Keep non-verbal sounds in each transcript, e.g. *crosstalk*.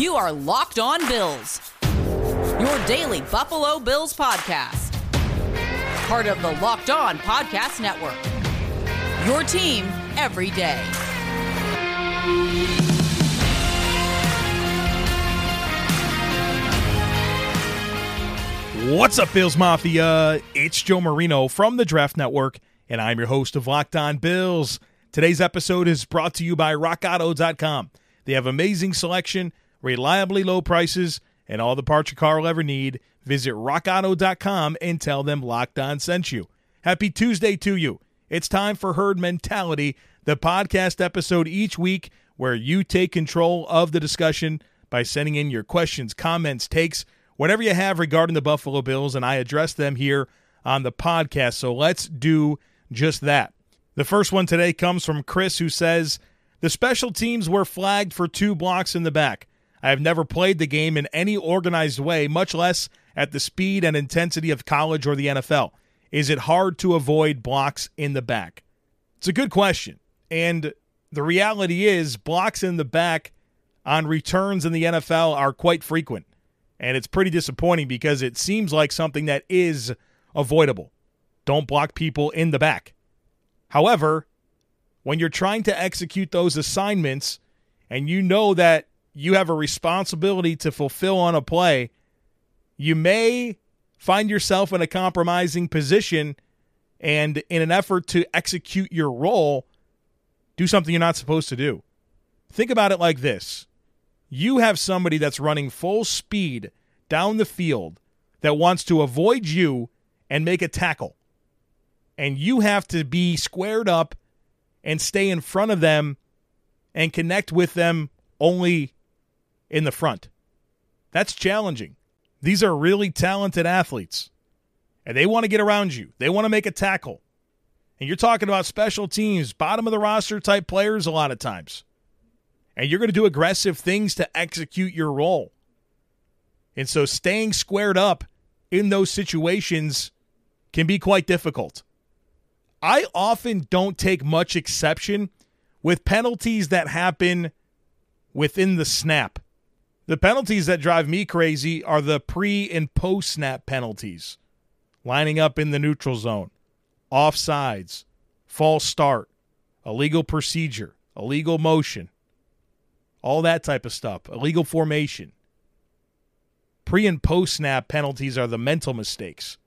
You are Locked On Bills, your daily Buffalo Bills podcast. Part of the Locked On Podcast Network. Your team every day. What's up, Bills Mafia? It's Joe Marino from the Draft Network, and I'm your host of Locked On Bills. Today's episode is brought to you by RockAuto.com. They have amazing selection, reliably low prices, and all the parts your car will ever need. Visit RockAuto.com and tell them Locked On sent you. Happy Tuesday to you. It's time for Herd Mentality, the podcast episode each week where you take control of the discussion by sending in your questions, comments, takes, whatever you have regarding the Buffalo Bills, and I address them here on the podcast. So let's do just that. The first one today comes from Chris, who says, The special teams were flagged for two blocks in the back. I have never played the game in any organized way, much less at the speed and intensity of college or the NFL. Is it hard to avoid blocks in the back? It's a good question. And the reality is, blocks in the back on returns in the NFL are quite frequent. And it's pretty disappointing because it seems like something that is avoidable. Don't block people in the back. However, when you're trying to execute those assignments and you know that you have a responsibility to fulfill on a play, you may find yourself in a compromising position and in an effort to execute your role, do something you're not supposed to do. Think about it like this you have somebody that's running full speed down the field that wants to avoid you and make a tackle. And you have to be squared up and stay in front of them and connect with them only in the front. That's challenging. These are really talented athletes. And they want to get around you. They want to make a tackle. And you're talking about special teams, bottom of the roster type players a lot of times and you're going to do aggressive things to execute your role. And so staying squared up in those situations can be quite difficult. I often don't take much exception with penalties that happen within the snap. The penalties that drive me crazy are the pre and post snap penalties lining up in the neutral zone, offsides, false start, illegal procedure, illegal motion all that type of stuff, illegal formation. Pre and post snap penalties are the mental mistakes.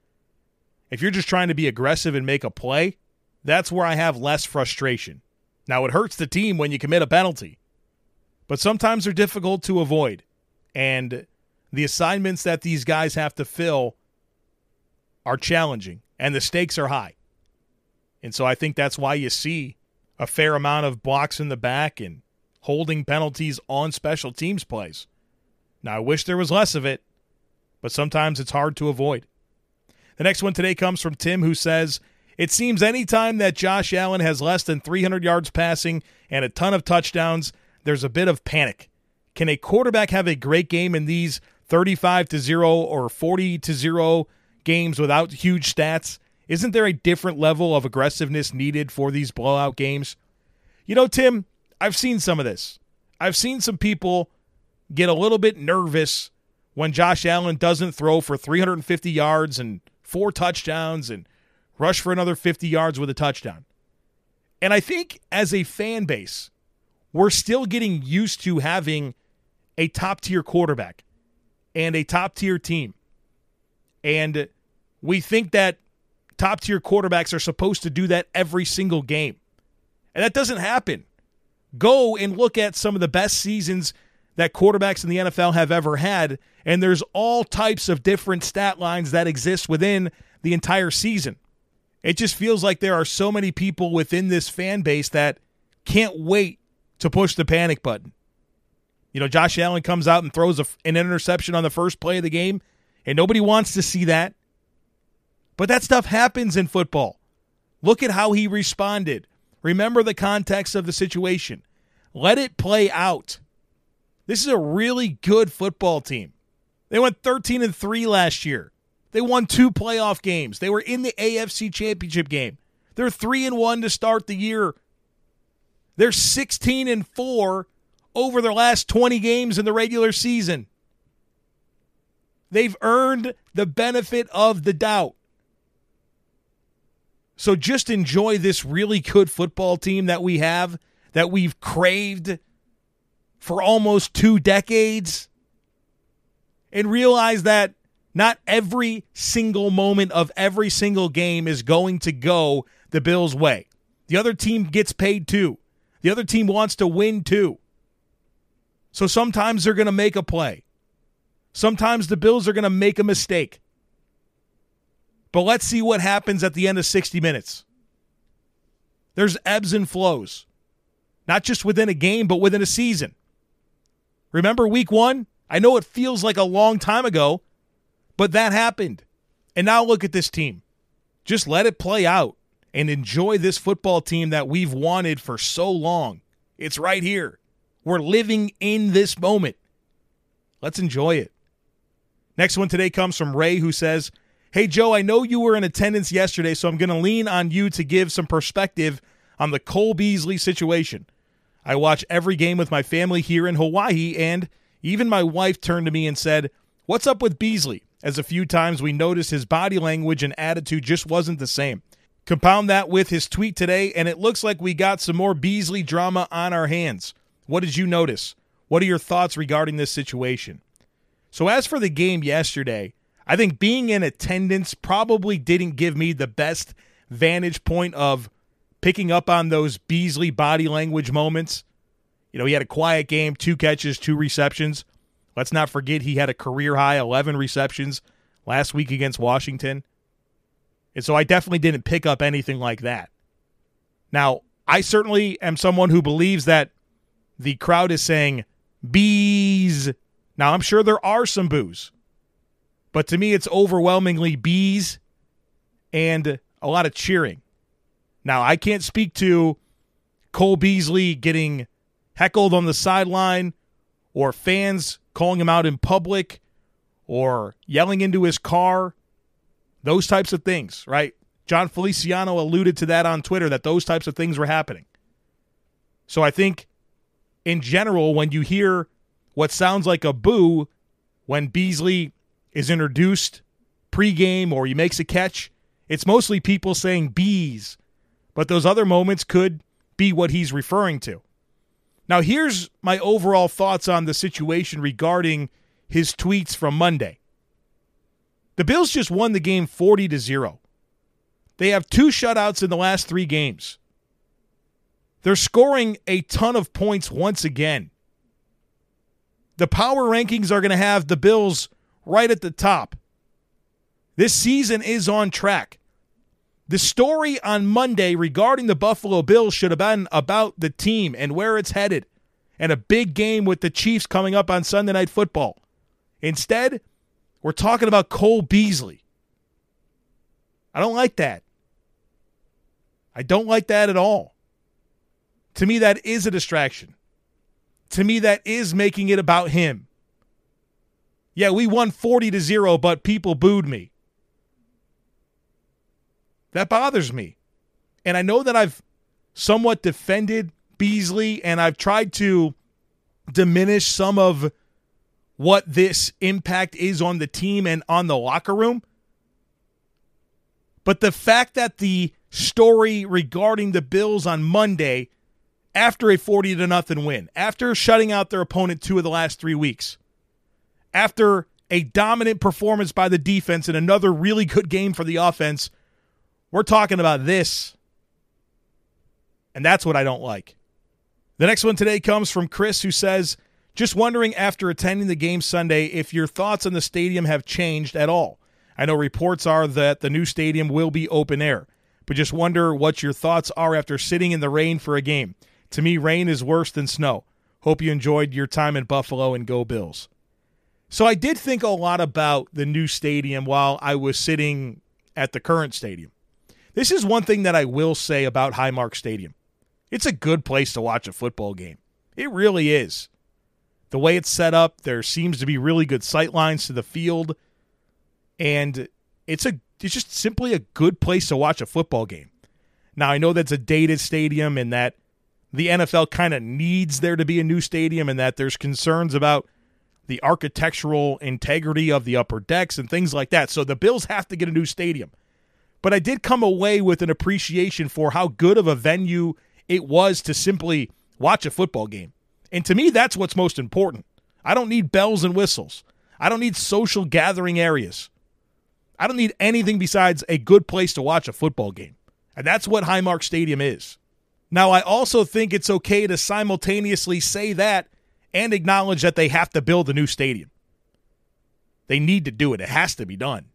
If you're just trying to be aggressive and make a play, that's where I have less frustration. Now, it hurts the team when you commit a penalty, but sometimes they're difficult to avoid. And the assignments that these guys have to fill are challenging, and the stakes are high. And so I think that's why you see a fair amount of blocks in the back and holding penalties on special teams plays. Now, I wish there was less of it, but sometimes it's hard to avoid. The next one today comes from Tim, who says, It seems anytime that Josh Allen has less than 300 yards passing and a ton of touchdowns, there's a bit of panic. Can a quarterback have a great game in these 35 to 0 or 40 to 0 games without huge stats? Isn't there a different level of aggressiveness needed for these blowout games? You know, Tim, I've seen some of this. I've seen some people get a little bit nervous when Josh Allen doesn't throw for 350 yards and four touchdowns and rush for another 50 yards with a touchdown. And I think as a fan base, we're still getting used to having a top tier quarterback and a top tier team. And we think that top tier quarterbacks are supposed to do that every single game. And that doesn't happen go and look at some of the best seasons that quarterbacks in the NFL have ever had, and there's all types of different stat lines that exist within the entire season. It just feels like there are so many people within this fan base that can't wait to push the panic button. You know, Josh Allen comes out and throws a, an interception on the first play of the game, and nobody wants to see that. But that stuff happens in football. Look at how he responded. Remember the context of the situation. Let it play out. This is a really good football team. They went 13 and 3 last year. They won two playoff games. They were in the AFC Championship game. They're 3 and 1 to start the year. They're 16 and 4 over their last 20 games in the regular season. They've earned the benefit of the doubt. So just enjoy this really good football team that we have, that we've craved for almost two decades, and realize that not every single moment of every single game is going to go the Bills' way. The other team gets paid too. The other team wants to win too. So sometimes they're going to make a play. Sometimes the Bills are going to make a mistake. But let's see what happens at the end of 60 minutes. There's ebbs and flows, not just within a game, but within a season. Remember week one? I know it feels like a long time ago, but that happened. And now look at this team. Just let it play out and enjoy this football team that we've wanted for so long. It's right here. We're living in this moment. Let's enjoy it. Next one today comes from Ray, who says, Hey, Joe, I know you were in attendance yesterday, so I'm going to lean on you to give some perspective on the Cole Beasley situation. I watch every game with my family here in Hawaii, and even my wife turned to me and said, What's up with Beasley? As a few times we noticed his body language and attitude just wasn't the same. Compound that with his tweet today, and it looks like we got some more Beasley drama on our hands. What did you notice? What are your thoughts regarding this situation? So, as for the game yesterday, I think being in attendance probably didn't give me the best vantage point of picking up on those Beasley body language moments. You know, he had a quiet game, two catches, two receptions. Let's not forget he had a career high 11 receptions last week against Washington. And so I definitely didn't pick up anything like that. Now, I certainly am someone who believes that the crowd is saying bees. Now, I'm sure there are some boos, but to me, it's overwhelmingly bees and a lot of cheering. Now, I can't speak to Cole Beasley getting heckled on the sideline or fans calling him out in public or yelling into his car those types of things, right? Jon Feliciano alluded to that on Twitter that those types of things were happening. So I think in general, when you hear what sounds like a boo when Beasley is introduced pregame or he makes a catch, it's mostly people saying bees. But those other moments could be what he's referring to. Now, here's my overall thoughts on the situation regarding his tweets from Monday. The Bills just won the game 40 to 0. They have two shutouts in the last 3 games. They're scoring a ton of points once again. The power rankings are going to have the Bills right at the top. This season is on track. The story on Monday regarding the Buffalo Bills should have been about the team and where it's headed and a big game with the Chiefs coming up on Sunday Night Football. Instead, we're talking about Cole Beasley. I don't like that. I don't like that at all. To me, that is a distraction. To me, that is making it about him. Yeah, we won 40 to 0, but people booed me. That bothers me. And I know that I've somewhat defended Beasley and I've tried to diminish some of what this impact is on the team and on the locker room. But the fact that the story regarding the Bills on Monday, after a 40 to nothing win, after shutting out their opponent two of the last three weeks, after a dominant performance by the defense and another really good game for the offense, we're talking about this. And that's what I don't like. The next one today comes from Chris, who says, just wondering after attending the game Sunday if your thoughts on the stadium have changed at all. I know reports are that the new stadium will be open air, but just wonder what your thoughts are after sitting in the rain for a game. To me, rain is worse than snow. Hope you enjoyed your time in Buffalo and go Bills. So I did think a lot about the new stadium while I was sitting at the current stadium. This is one thing that I will say about Highmark Stadium. It's a good place to watch a football game. It really is the way it's set up, there seems to be really good sight lines to the field, and it's a it's just simply a good place to watch a football game. Now I know that's a dated stadium and that the NFL kind of needs there to be a new stadium and that there's concerns about the architectural integrity of the upper decks and things like that. So the Bills have to get a new stadium. But I did come away with an appreciation for how good of a venue it was to simply watch a football game. And to me, that's what's most important. I don't need bells and whistles. I don't need social gathering areas. I don't need anything besides a good place to watch a football game. And that's what Highmark Stadium is. Now, I also think it's okay to simultaneously say that and acknowledge that they have to build a new stadium. They need to do it, it has to be done.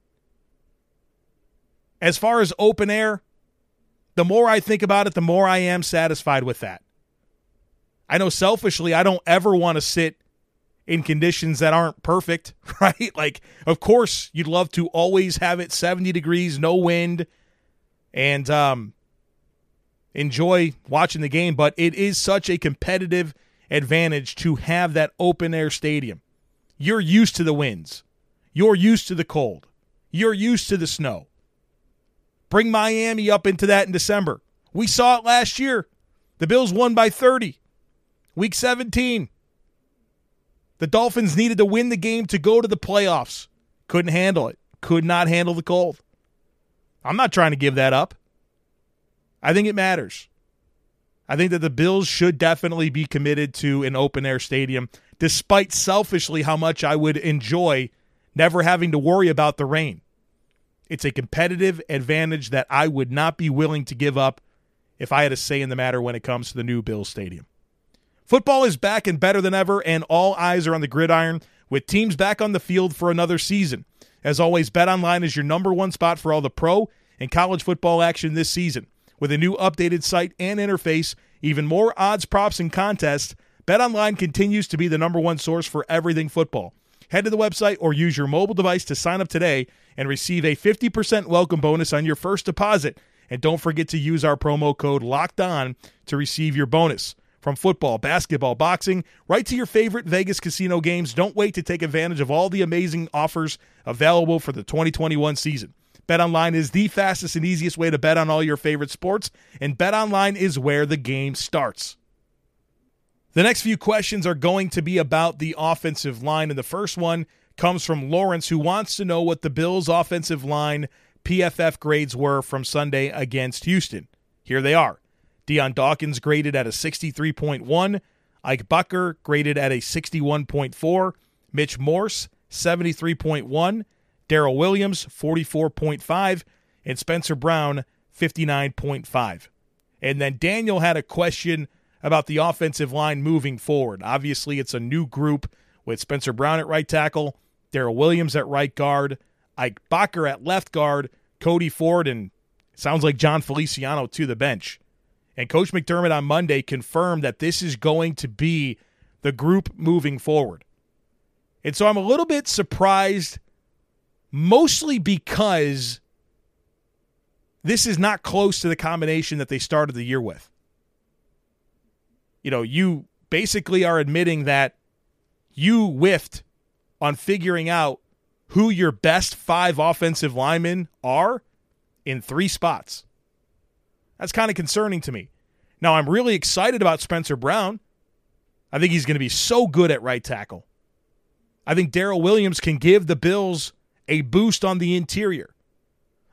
As far as open air, the more I think about it, the more I am satisfied with that. I know selfishly, I don't ever want to sit in conditions that aren't perfect, *laughs* right? Like, of course, you'd love to always have it 70 degrees, no wind, and um, enjoy watching the game, but it is such a competitive advantage to have that open air stadium. You're used to the winds, you're used to the cold, you're used to the snow. Bring Miami up into that in December. We saw it last year. The Bills won by 30. Week 17. The Dolphins needed to win the game to go to the playoffs. Couldn't handle it. Could not handle the cold. I'm not trying to give that up. I think it matters. I think that the Bills should definitely be committed to an open air stadium, despite selfishly how much I would enjoy never having to worry about the rain. It's a competitive advantage that I would not be willing to give up if I had a say in the matter when it comes to the new Bills Stadium. Football is back and better than ever, and all eyes are on the gridiron with teams back on the field for another season. As always, BetOnline is your number one spot for all the pro and college football action this season. With a new updated site and interface, even more odds, props, and contests, BetOnline continues to be the number one source for everything football. Head to the website or use your mobile device to sign up today and receive a 50% welcome bonus on your first deposit. And don't forget to use our promo code LOCKED ON to receive your bonus. From football, basketball, boxing, right to your favorite Vegas casino games, don't wait to take advantage of all the amazing offers available for the 2021 season. BetOnline is the fastest and easiest way to bet on all your favorite sports, and BetOnline is where the game starts. The next few questions are going to be about the offensive line, and the first one comes from Lawrence, who wants to know what the Bills' offensive line PFF grades were from Sunday against Houston. Here they are. Dion Dawkins graded at a 63.1. Ike Boettger graded at a 61.4. Mitch Morse, 73.1. Daryl Williams, 44.5. And Spencer Brown, 59.5. And then Daniel had a question about the offensive line moving forward. Obviously, it's a new group with Spencer Brown at right tackle, Daryl Williams at right guard, Ike Boettger at left guard, Cody Ford, and sounds like Jon Feliciano to the bench. And Coach McDermott on Monday confirmed that this is going to be the group moving forward. And so I'm a little bit surprised, mostly because this is not close to the combination that they started the year with. You know, you basically are admitting that you whiffed on figuring out who your best five offensive linemen are in three spots. That's kind of concerning to me. Now, I'm really excited about Spencer Brown. I think he's going to be so good at right tackle. I think Daryl Williams can give the Bills a boost on the interior.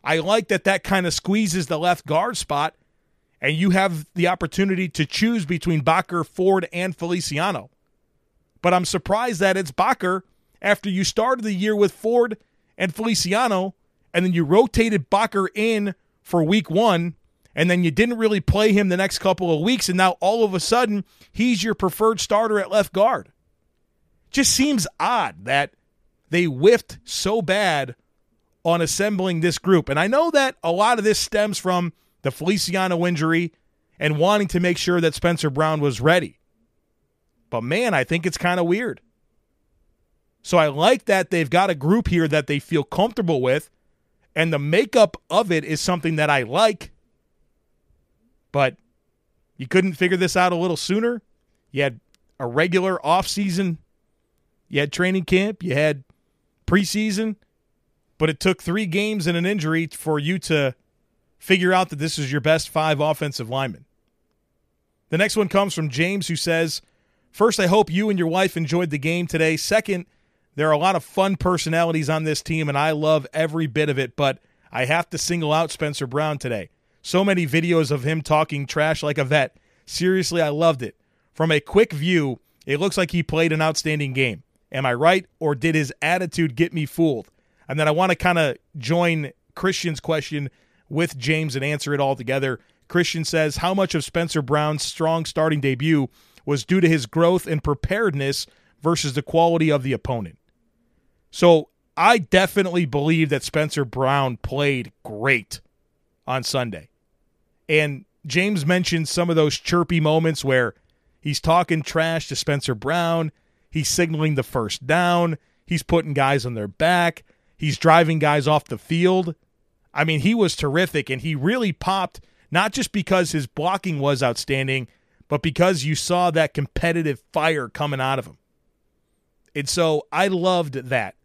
I like that that kind of squeezes the left guard spot, and you have the opportunity to choose between Boettger, Ford, and Feliciano. But I'm surprised that it's Boettger after you started the year with Ford and Feliciano, and then you rotated Boettger in for week one and then you didn't really play him the next couple of weeks, and now all of a sudden he's your preferred starter at left guard. Just seems odd that they whiffed so bad on assembling this group. And I know that a lot of this stems from the Feliciano injury and wanting to make sure that Spencer Brown was ready. But man, I think it's kind of weird. So I like that they've got a group here that they feel comfortable with, and the makeup of it is something that I like but you couldn't figure this out a little sooner. You had a regular offseason, you had training camp, you had preseason, but it took three games and an injury for you to figure out that this is your best five offensive linemen. The next one comes from James, who says, First, I hope you and your wife enjoyed the game today. Second, there are a lot of fun personalities on this team, and I love every bit of it, but I have to single out Spencer Brown today. So many videos of him talking trash like a vet. Seriously, I loved it. From a quick view, it looks like he played an outstanding game. Am I right, or did his attitude get me fooled? And then I want to kind of join Christian's question with James and answer it all together. Christian says, How much of Spencer Brown's strong starting debut was due to his growth and preparedness versus the quality of the opponent? So I definitely believe that Spencer Brown played great on Sunday. And James mentioned some of those chirpy moments where he's talking trash to Spencer Brown, he's signaling the first down, he's putting guys on their back, he's driving guys off the field. I mean, he was terrific and he really popped not just because his blocking was outstanding, but because you saw that competitive fire coming out of him. And so I loved that.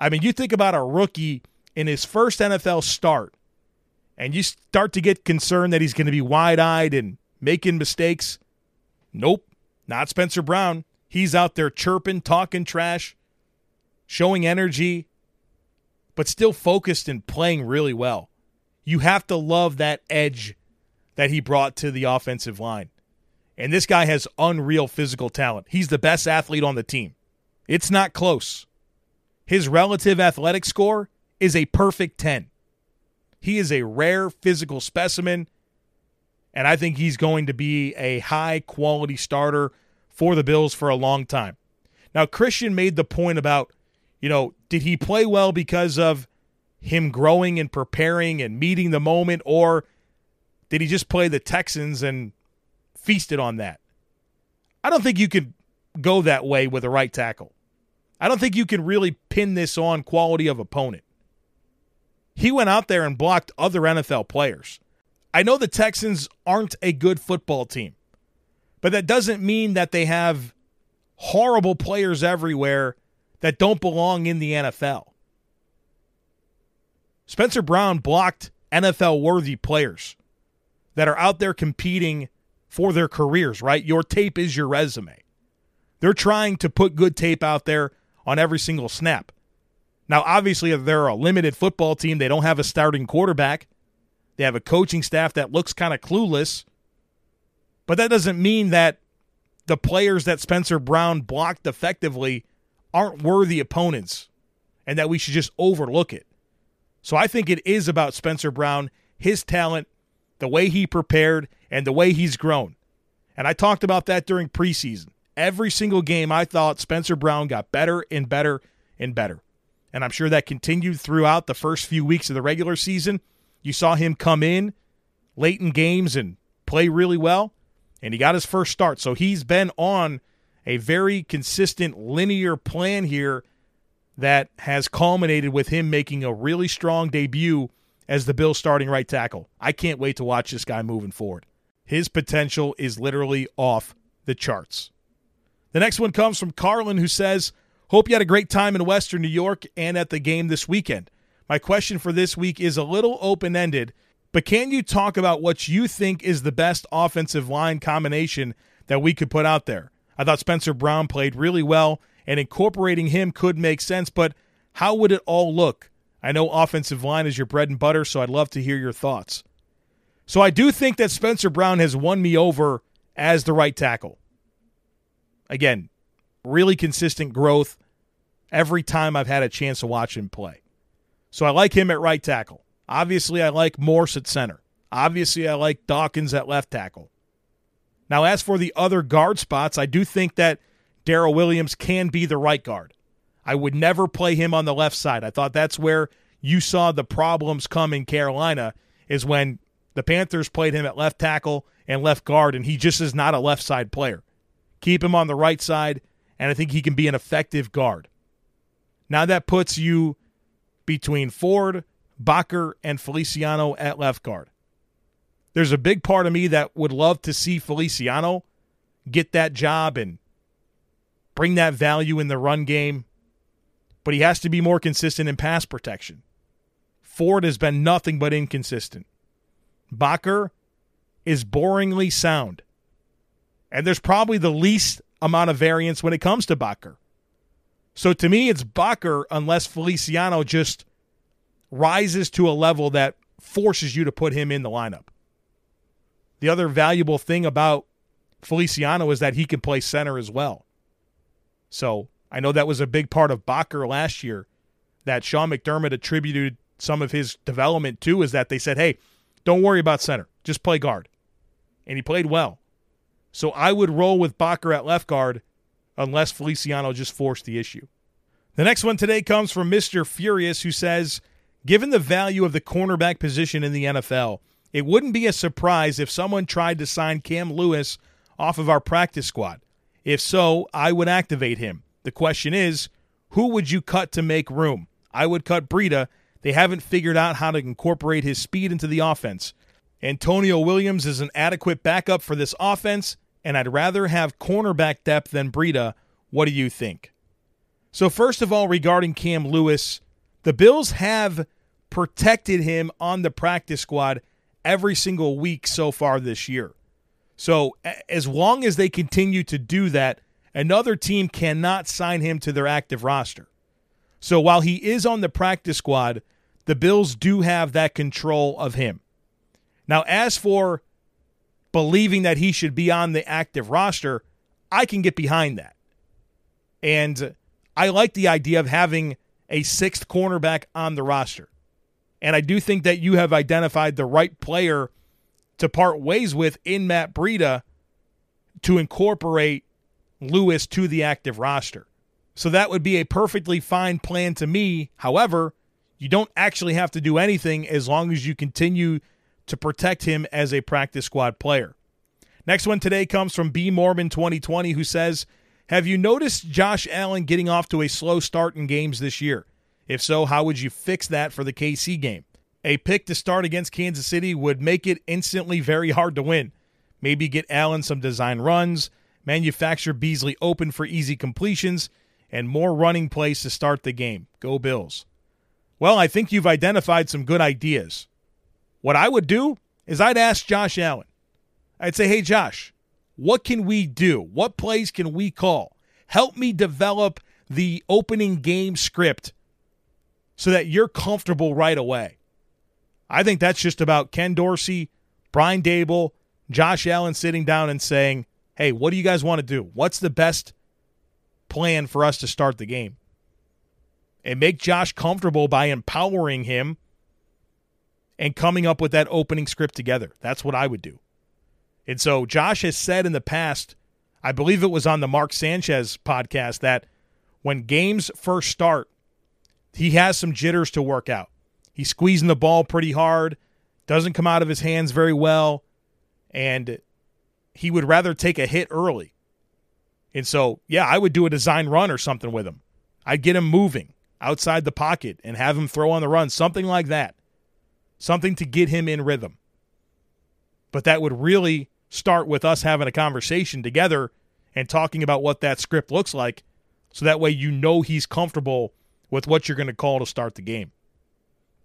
I mean, you think about a rookie in his first NFL start and you start to get concerned that he's going to be wide eyed and making mistakes. Nope, not Spencer Brown. He's out there chirping, talking trash, showing energy, but still focused and playing really well. You have to love that edge that he brought to the offensive line. And this guy has unreal physical talent. He's the best athlete on the team. It's not close. His relative athletic score is a perfect 10. He is a rare physical specimen, and I think he's going to be a high quality starter for the Bills for a long time. Now, Christian made the point about, you know, did he play well because of him growing and preparing and meeting the moment, or did he just play the Texans and feasted on that? I don't think you could go that way with a right tackle. I don't think you can really pin this on quality of opponent. He went out there and blocked other NFL players. I know the Texans aren't a good football team, but that doesn't mean that they have horrible players everywhere that don't belong in the NFL. Spencer Brown blocked NFL worthy players that are out there competing for their careers, right? Your tape is your resume. They're trying to put good tape out there on every single snap. Now, obviously, they're a limited football team. They don't have a starting quarterback. They have a coaching staff that looks kind of clueless. But that doesn't mean that the players that Spencer Brown blocked effectively aren't worthy opponents and that we should just overlook it. So I think it is about Spencer Brown, his talent, the way he prepared, and the way he's grown. And I talked about that during preseason. Every single game, I thought Spencer Brown got better and better and better and I'm sure that continued throughout the first few weeks of the regular season. You saw him come in late in games and play really well, and he got his first start. So he's been on a very consistent linear plan here that has culminated with him making a really strong debut as the Bills starting right tackle. I can't wait to watch this guy moving forward. His potential is literally off the charts. The next one comes from Carlin, who says, Hope you had a great time in Western New York and at the game this weekend. My question for this week is a little open ended, but can you talk about what you think is the best offensive line combination that we could put out there? I thought Spencer Brown played really well, and incorporating him could make sense, but how would it all look? I know offensive line is your bread and butter, so I'd love to hear your thoughts. So I do think that Spencer Brown has won me over as the right tackle. Again, really consistent growth every time I've had a chance to watch him play. So I like him at right tackle. Obviously, I like Morse at center. Obviously, I like Dawkins at left tackle. Now, as for the other guard spots, I do think that Daryl Williams can be the right guard. I would never play him on the left side. I thought that's where you saw the problems come in Carolina is when the Panthers played him at left tackle and left guard, and he just is not a left side player. Keep him on the right side, and I think he can be an effective guard. Now that puts you between Ford, Boettger, and Feliciano at left guard. There's a big part of me that would love to see Feliciano get that job and bring that value in the run game, but he has to be more consistent in pass protection. Ford has been nothing but inconsistent. Boettger is boringly sound. And there's probably the least amount of variance when it comes to Boettger. So to me, it's Boettger unless Feliciano just rises to a level that forces you to put him in the lineup. The other valuable thing about Feliciano is that he can play center as well. So I know that was a big part of Boettger last year that Sean McDermott attributed some of his development to is that they said, hey, don't worry about center, just play guard. And he played well. So I would roll with Boettger at left guard unless Feliciano just forced the issue. The next one today comes from Mr. Furious, who says, Given the value of the cornerback position in the NFL, it wouldn't be a surprise if someone tried to sign Cam Lewis off of our practice squad. If so, I would activate him. The question is, who would you cut to make room? I would cut Breida. They haven't figured out how to incorporate his speed into the offense. Antonio Williams is an adequate backup for this offense, and I'd rather have cornerback depth than Breida. What do you think? So, first of all, regarding Cam Lewis, the Bills have protected him on the practice squad every single week so far this year. So, as long as they continue to do that, another team cannot sign him to their active roster. So, while he is on the practice squad, the Bills do have that control of him. Now, as for believing that he should be on the active roster, I can get behind that. And I like the idea of having a sixth cornerback on the roster. And I do think that you have identified the right player to part ways with in Matt Breida to incorporate Lewis to the active roster. So that would be a perfectly fine plan to me. However, you don't actually have to do anything as long as you continue to protect him as a practice squad player. Next one today comes from B Mormon 2020 who says, "Have you noticed Josh Allen getting off to a slow start in games this year? If so, how would you fix that for the KC game? A pick to start against Kansas City would make it instantly very hard to win. Maybe get Allen some design runs, manufacture Beasley open for easy completions, and more running plays to start the game. Go Bills." Well, I think you've identified some good ideas. What I would do is I'd ask Josh Allen. I'd say, hey, Josh, what can we do? What plays can we call? Help me develop the opening game script so that you're comfortable right away. I think that's just about Ken Dorsey, Brian Daboll, Josh Allen sitting down and saying, hey, what do you guys want to do? What's the best plan for us to start the game? And make Josh comfortable by empowering him and coming up with that opening script together. That's what I would do. And so Josh has said in the past, I believe it was on the Mark Sanchez podcast, that when games first start, he has some jitters to work out. He's squeezing the ball pretty hard, doesn't come out of his hands very well, and he would rather take a hit early. And so, yeah, I would do a design run or something with him. I'd get him moving outside the pocket and have him throw on the run, something like that. Something to get him in rhythm. But that would really start with us having a conversation together and talking about what that script looks like so that way you know he's comfortable with what you're going to call to start the game.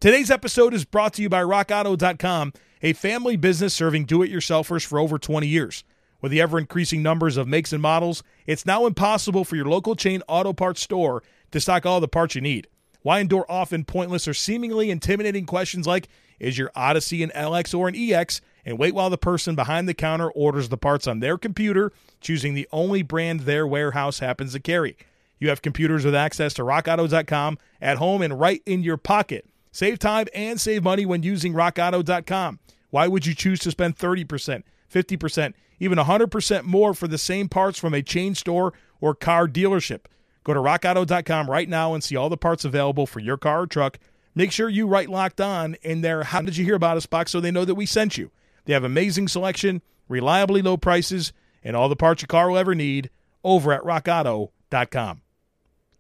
Today's episode is brought to you by RockAuto.com, a family business serving do it yourselfers for over 20 years. With the ever increasing numbers of makes and models, it's now impossible for your local chain auto parts store to stock all the parts you need. Why endure often pointless or seemingly intimidating questions like, is your Odyssey an LX or an EX? And wait while the person behind the counter orders the parts on their computer, choosing the only brand their warehouse happens to carry. You have computers with access to rockauto.com at home and right in your pocket. Save time and save money when using rockauto.com. Why would you choose to spend 30%, 50%, even 100% more for the same parts from a chain store or car dealership? Go to rockauto.com right now and see all the parts available for your car or truck. Make sure you write locked on in there. How did you hear about us box so they know that we sent you? They have amazing selection, reliably low prices, and all the parts your car will ever need over at rockauto.com.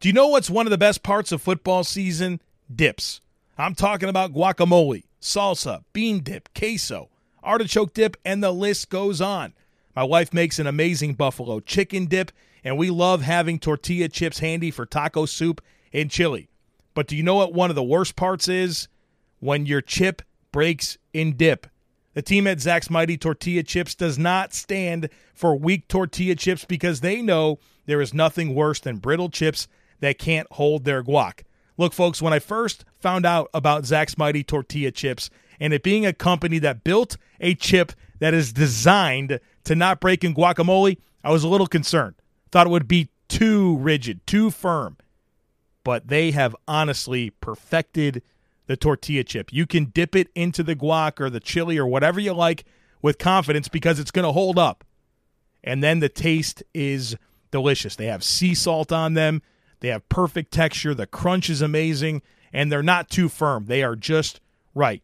Do you know what's one of the best parts of football season? Dips. I'm talking about guacamole, salsa, bean dip, queso, artichoke dip, and the list goes on. My wife makes an amazing buffalo chicken dip, and we love having tortilla chips handy for taco soup and chili. But do you know what one of the worst parts is? When your chip breaks in dip. The team at Zach's Mighty Tortilla Chips does not stand for weak tortilla chips because they know there is nothing worse than brittle chips that can't hold their guac. Look, folks, when I first found out about Zach's Mighty Tortilla Chips and it being a company that built a chip that is designed to not break in guacamole, I was a little concerned. Thought it would be too rigid, too firm. But they have honestly perfected the tortilla chip. You can dip it into the guac or the chili or whatever you like with confidence because it's going to hold up. And then the taste is delicious. They have sea salt on them. They have perfect texture. The crunch is amazing, and they're not too firm. They are just right.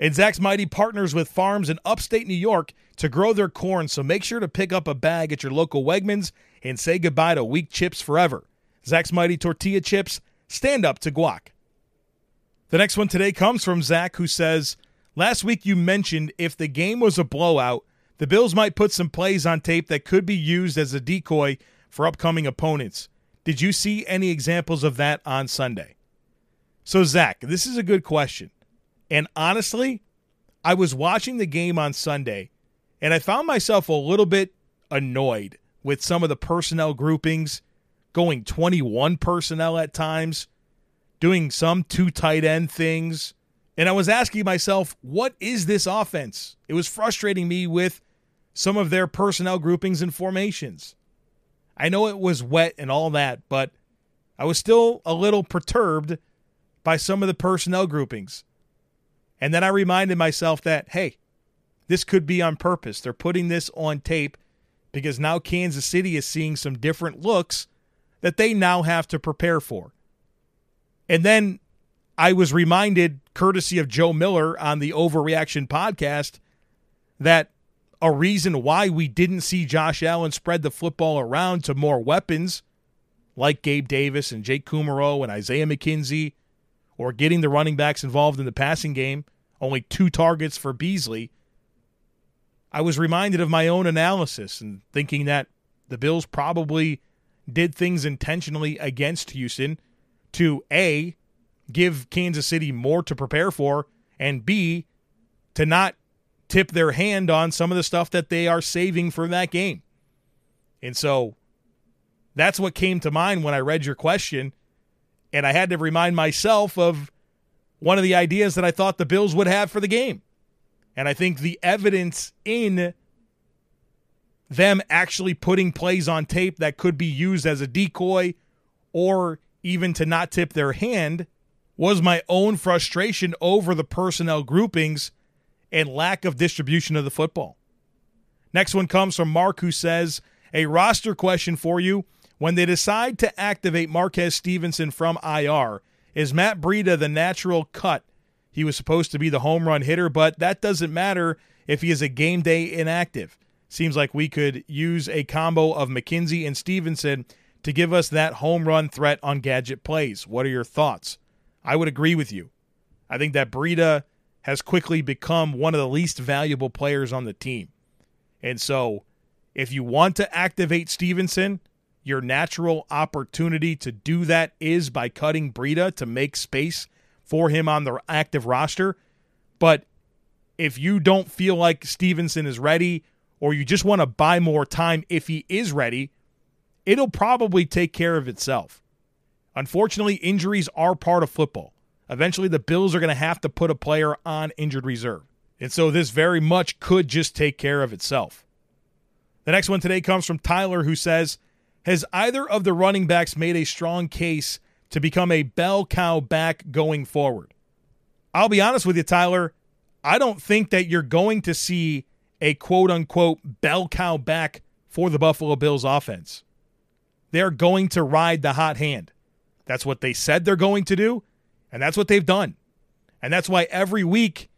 And Zach's Mighty partners with farms in upstate New York to grow their corn, so make sure to pick up a bag at your local Wegmans and say goodbye to weak chips forever. Zach's Mighty Tortilla Chips, stand up to guac. The next one today comes from Zach, who says, Last week you mentioned if the game was a blowout, the Bills might put some plays on tape that could be used as a decoy for upcoming opponents. Did you see any examples of that on Sunday? So, Zach, this is a good question. And honestly, I was watching the game on Sunday and I found myself a little bit annoyed with some of the personnel groupings, going 21 personnel at times doing some two tight end things. And I was asking myself, what is this offense? It was frustrating me with some of their personnel groupings and formations. I know it was wet and all that, but I was still a little perturbed by some of the personnel groupings. And then I reminded myself that, hey, this could be on purpose. They're putting this on tape because now Kansas City is seeing some different looks that they now have to prepare for. And then I was reminded, courtesy of Joe Miller on the Overreaction podcast, that a reason why we didn't see Josh Allen spread the football around to more weapons like Gabe Davis and Jake Kumerow and Isaiah McKenzie, or getting the running backs involved in the passing game, only two targets for Beasley. I was reminded of my own analysis and thinking that the Bills probably did things intentionally against Houston to A, give Kansas City more to prepare for, and B, to not tip their hand on some of the stuff that they are saving for that game. And so that's what came to mind when I read your question. And I had to remind myself of one of the ideas that I thought the Bills would have for the game. And I think the evidence in them actually putting plays on tape that could be used as a decoy or even to not tip their hand, was my own frustration over the personnel groupings and lack of distribution of the football. Next one comes from Mark, who says, A roster question for you. When they decide to activate Marquez Stevenson from IR, is Matt Breida the natural cut? He was supposed to be the home run hitter, but that doesn't matter if he is a game day inactive. Seems like we could use a combo of McKenzie and Stevenson to give us that home run threat on gadget plays. What are your thoughts? I would agree with you. I think that Breida has quickly become one of the least valuable players on the team. And so, if you want to activate Stevenson, your natural opportunity to do that is by cutting Breida to make space for him on the active roster. But if you don't feel like Stevenson is ready, or you just want to buy more time if he is ready, it'll probably take care of itself. Unfortunately, injuries are part of football. Eventually, the Bills are going to have to put a player on injured reserve. And so this very much could just take care of itself. The next one today comes from Tyler, who says, Has either of the running backs made a strong case to become a bell cow back going forward? I'll be honest with you, Tyler. I don't think that you're going to see a quote unquote bell cow back for the Buffalo Bills offense. They're going to ride the hot hand. That's what they said they're going to do, and that's what they've done. And that's why every week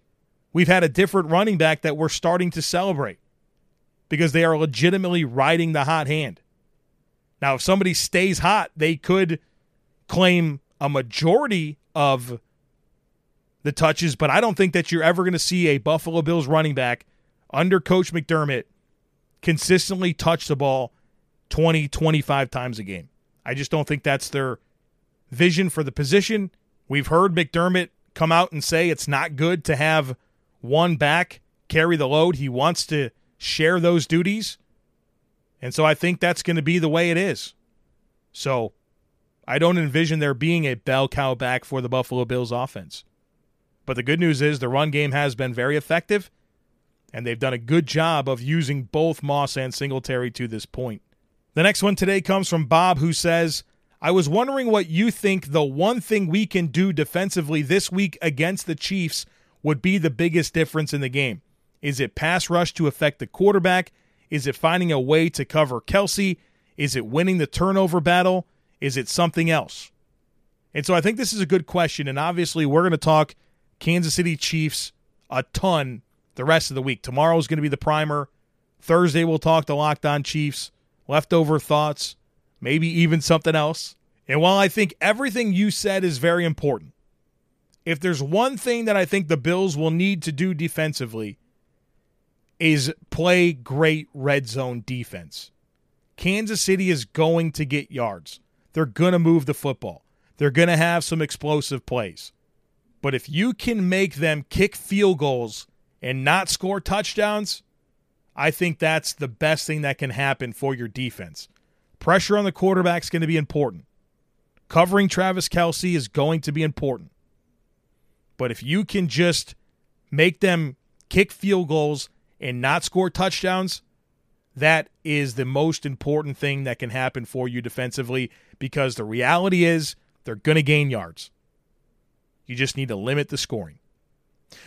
we've had a different running back that we're starting to celebrate because they are legitimately riding the hot hand. Now, if somebody stays hot, they could claim a majority of the touches, but I don't think that you're ever going to see a Buffalo Bills running back under Coach McDermott consistently touch the ball 20, 25 times a game. I just don't think that's their vision for the position. We've heard McDermott come out and say it's not good to have one back carry the load. He wants to share those duties. And so I think that's going to be the way it is. So I don't envision there being a bell cow back for the Buffalo Bills offense. But the good news is the run game has been very effective, and they've done a good job of using both Moss and Singletary to this point. The next one today comes from Bob, who says, I was wondering what you think the one thing we can do defensively this week against the Chiefs would be the biggest difference in the game. Is it pass rush to affect the quarterback? Is it finding a way to cover Kelce? Is it winning the turnover battle? Is it something else? And so I think this is a good question. And obviously, we're going to talk Kansas City Chiefs a ton the rest of the week. Tomorrow is going to be the primer. Thursday, we'll talk the Locked On Chiefs, leftover thoughts, maybe even something else. And while I think everything you said is very important, if there's one thing that I think the Bills will need to do defensively is play great red zone defense. Kansas City is going to get yards. They're going to move the football. They're going to have some explosive plays. But if you can make them kick field goals and not score touchdowns, I think that's the best thing that can happen for your defense. Pressure on the quarterback is going to be important. Covering Travis Kelce is going to be important. But if you can just make them kick field goals and not score touchdowns, that is the most important thing that can happen for you defensively because the reality is they're going to gain yards. You just need to limit the scoring.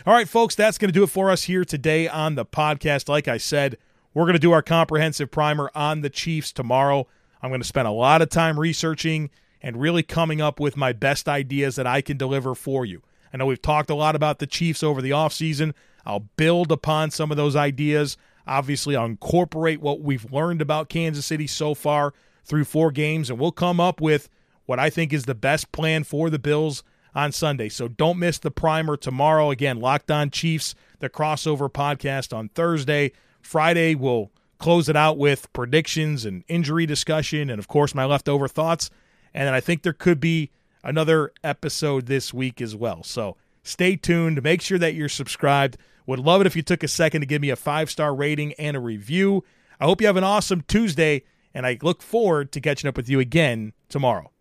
All right, folks, that's going to do it for us here today on the podcast. Like I said, we're going to do our comprehensive primer on the Chiefs tomorrow. I'm going to spend a lot of time researching and really coming up with my best ideas that I can deliver for you. I know we've talked a lot about the Chiefs over the offseason. I'll build upon some of those ideas. Obviously, I'll incorporate what we've learned about Kansas City so far through four games, and we'll come up with what I think is the best plan for the Bills on Sunday. So don't miss the primer tomorrow. Again, Locked On Chiefs, the crossover podcast on Thursday. Friday, we'll close it out with predictions and injury discussion, and of course, my leftover thoughts. And then I think there could be another episode this week as well. So stay tuned. Make sure that you're subscribed. Would love it if you took a second to give me a five star rating and a review. I hope you have an awesome Tuesday, and I look forward to catching up with you again tomorrow.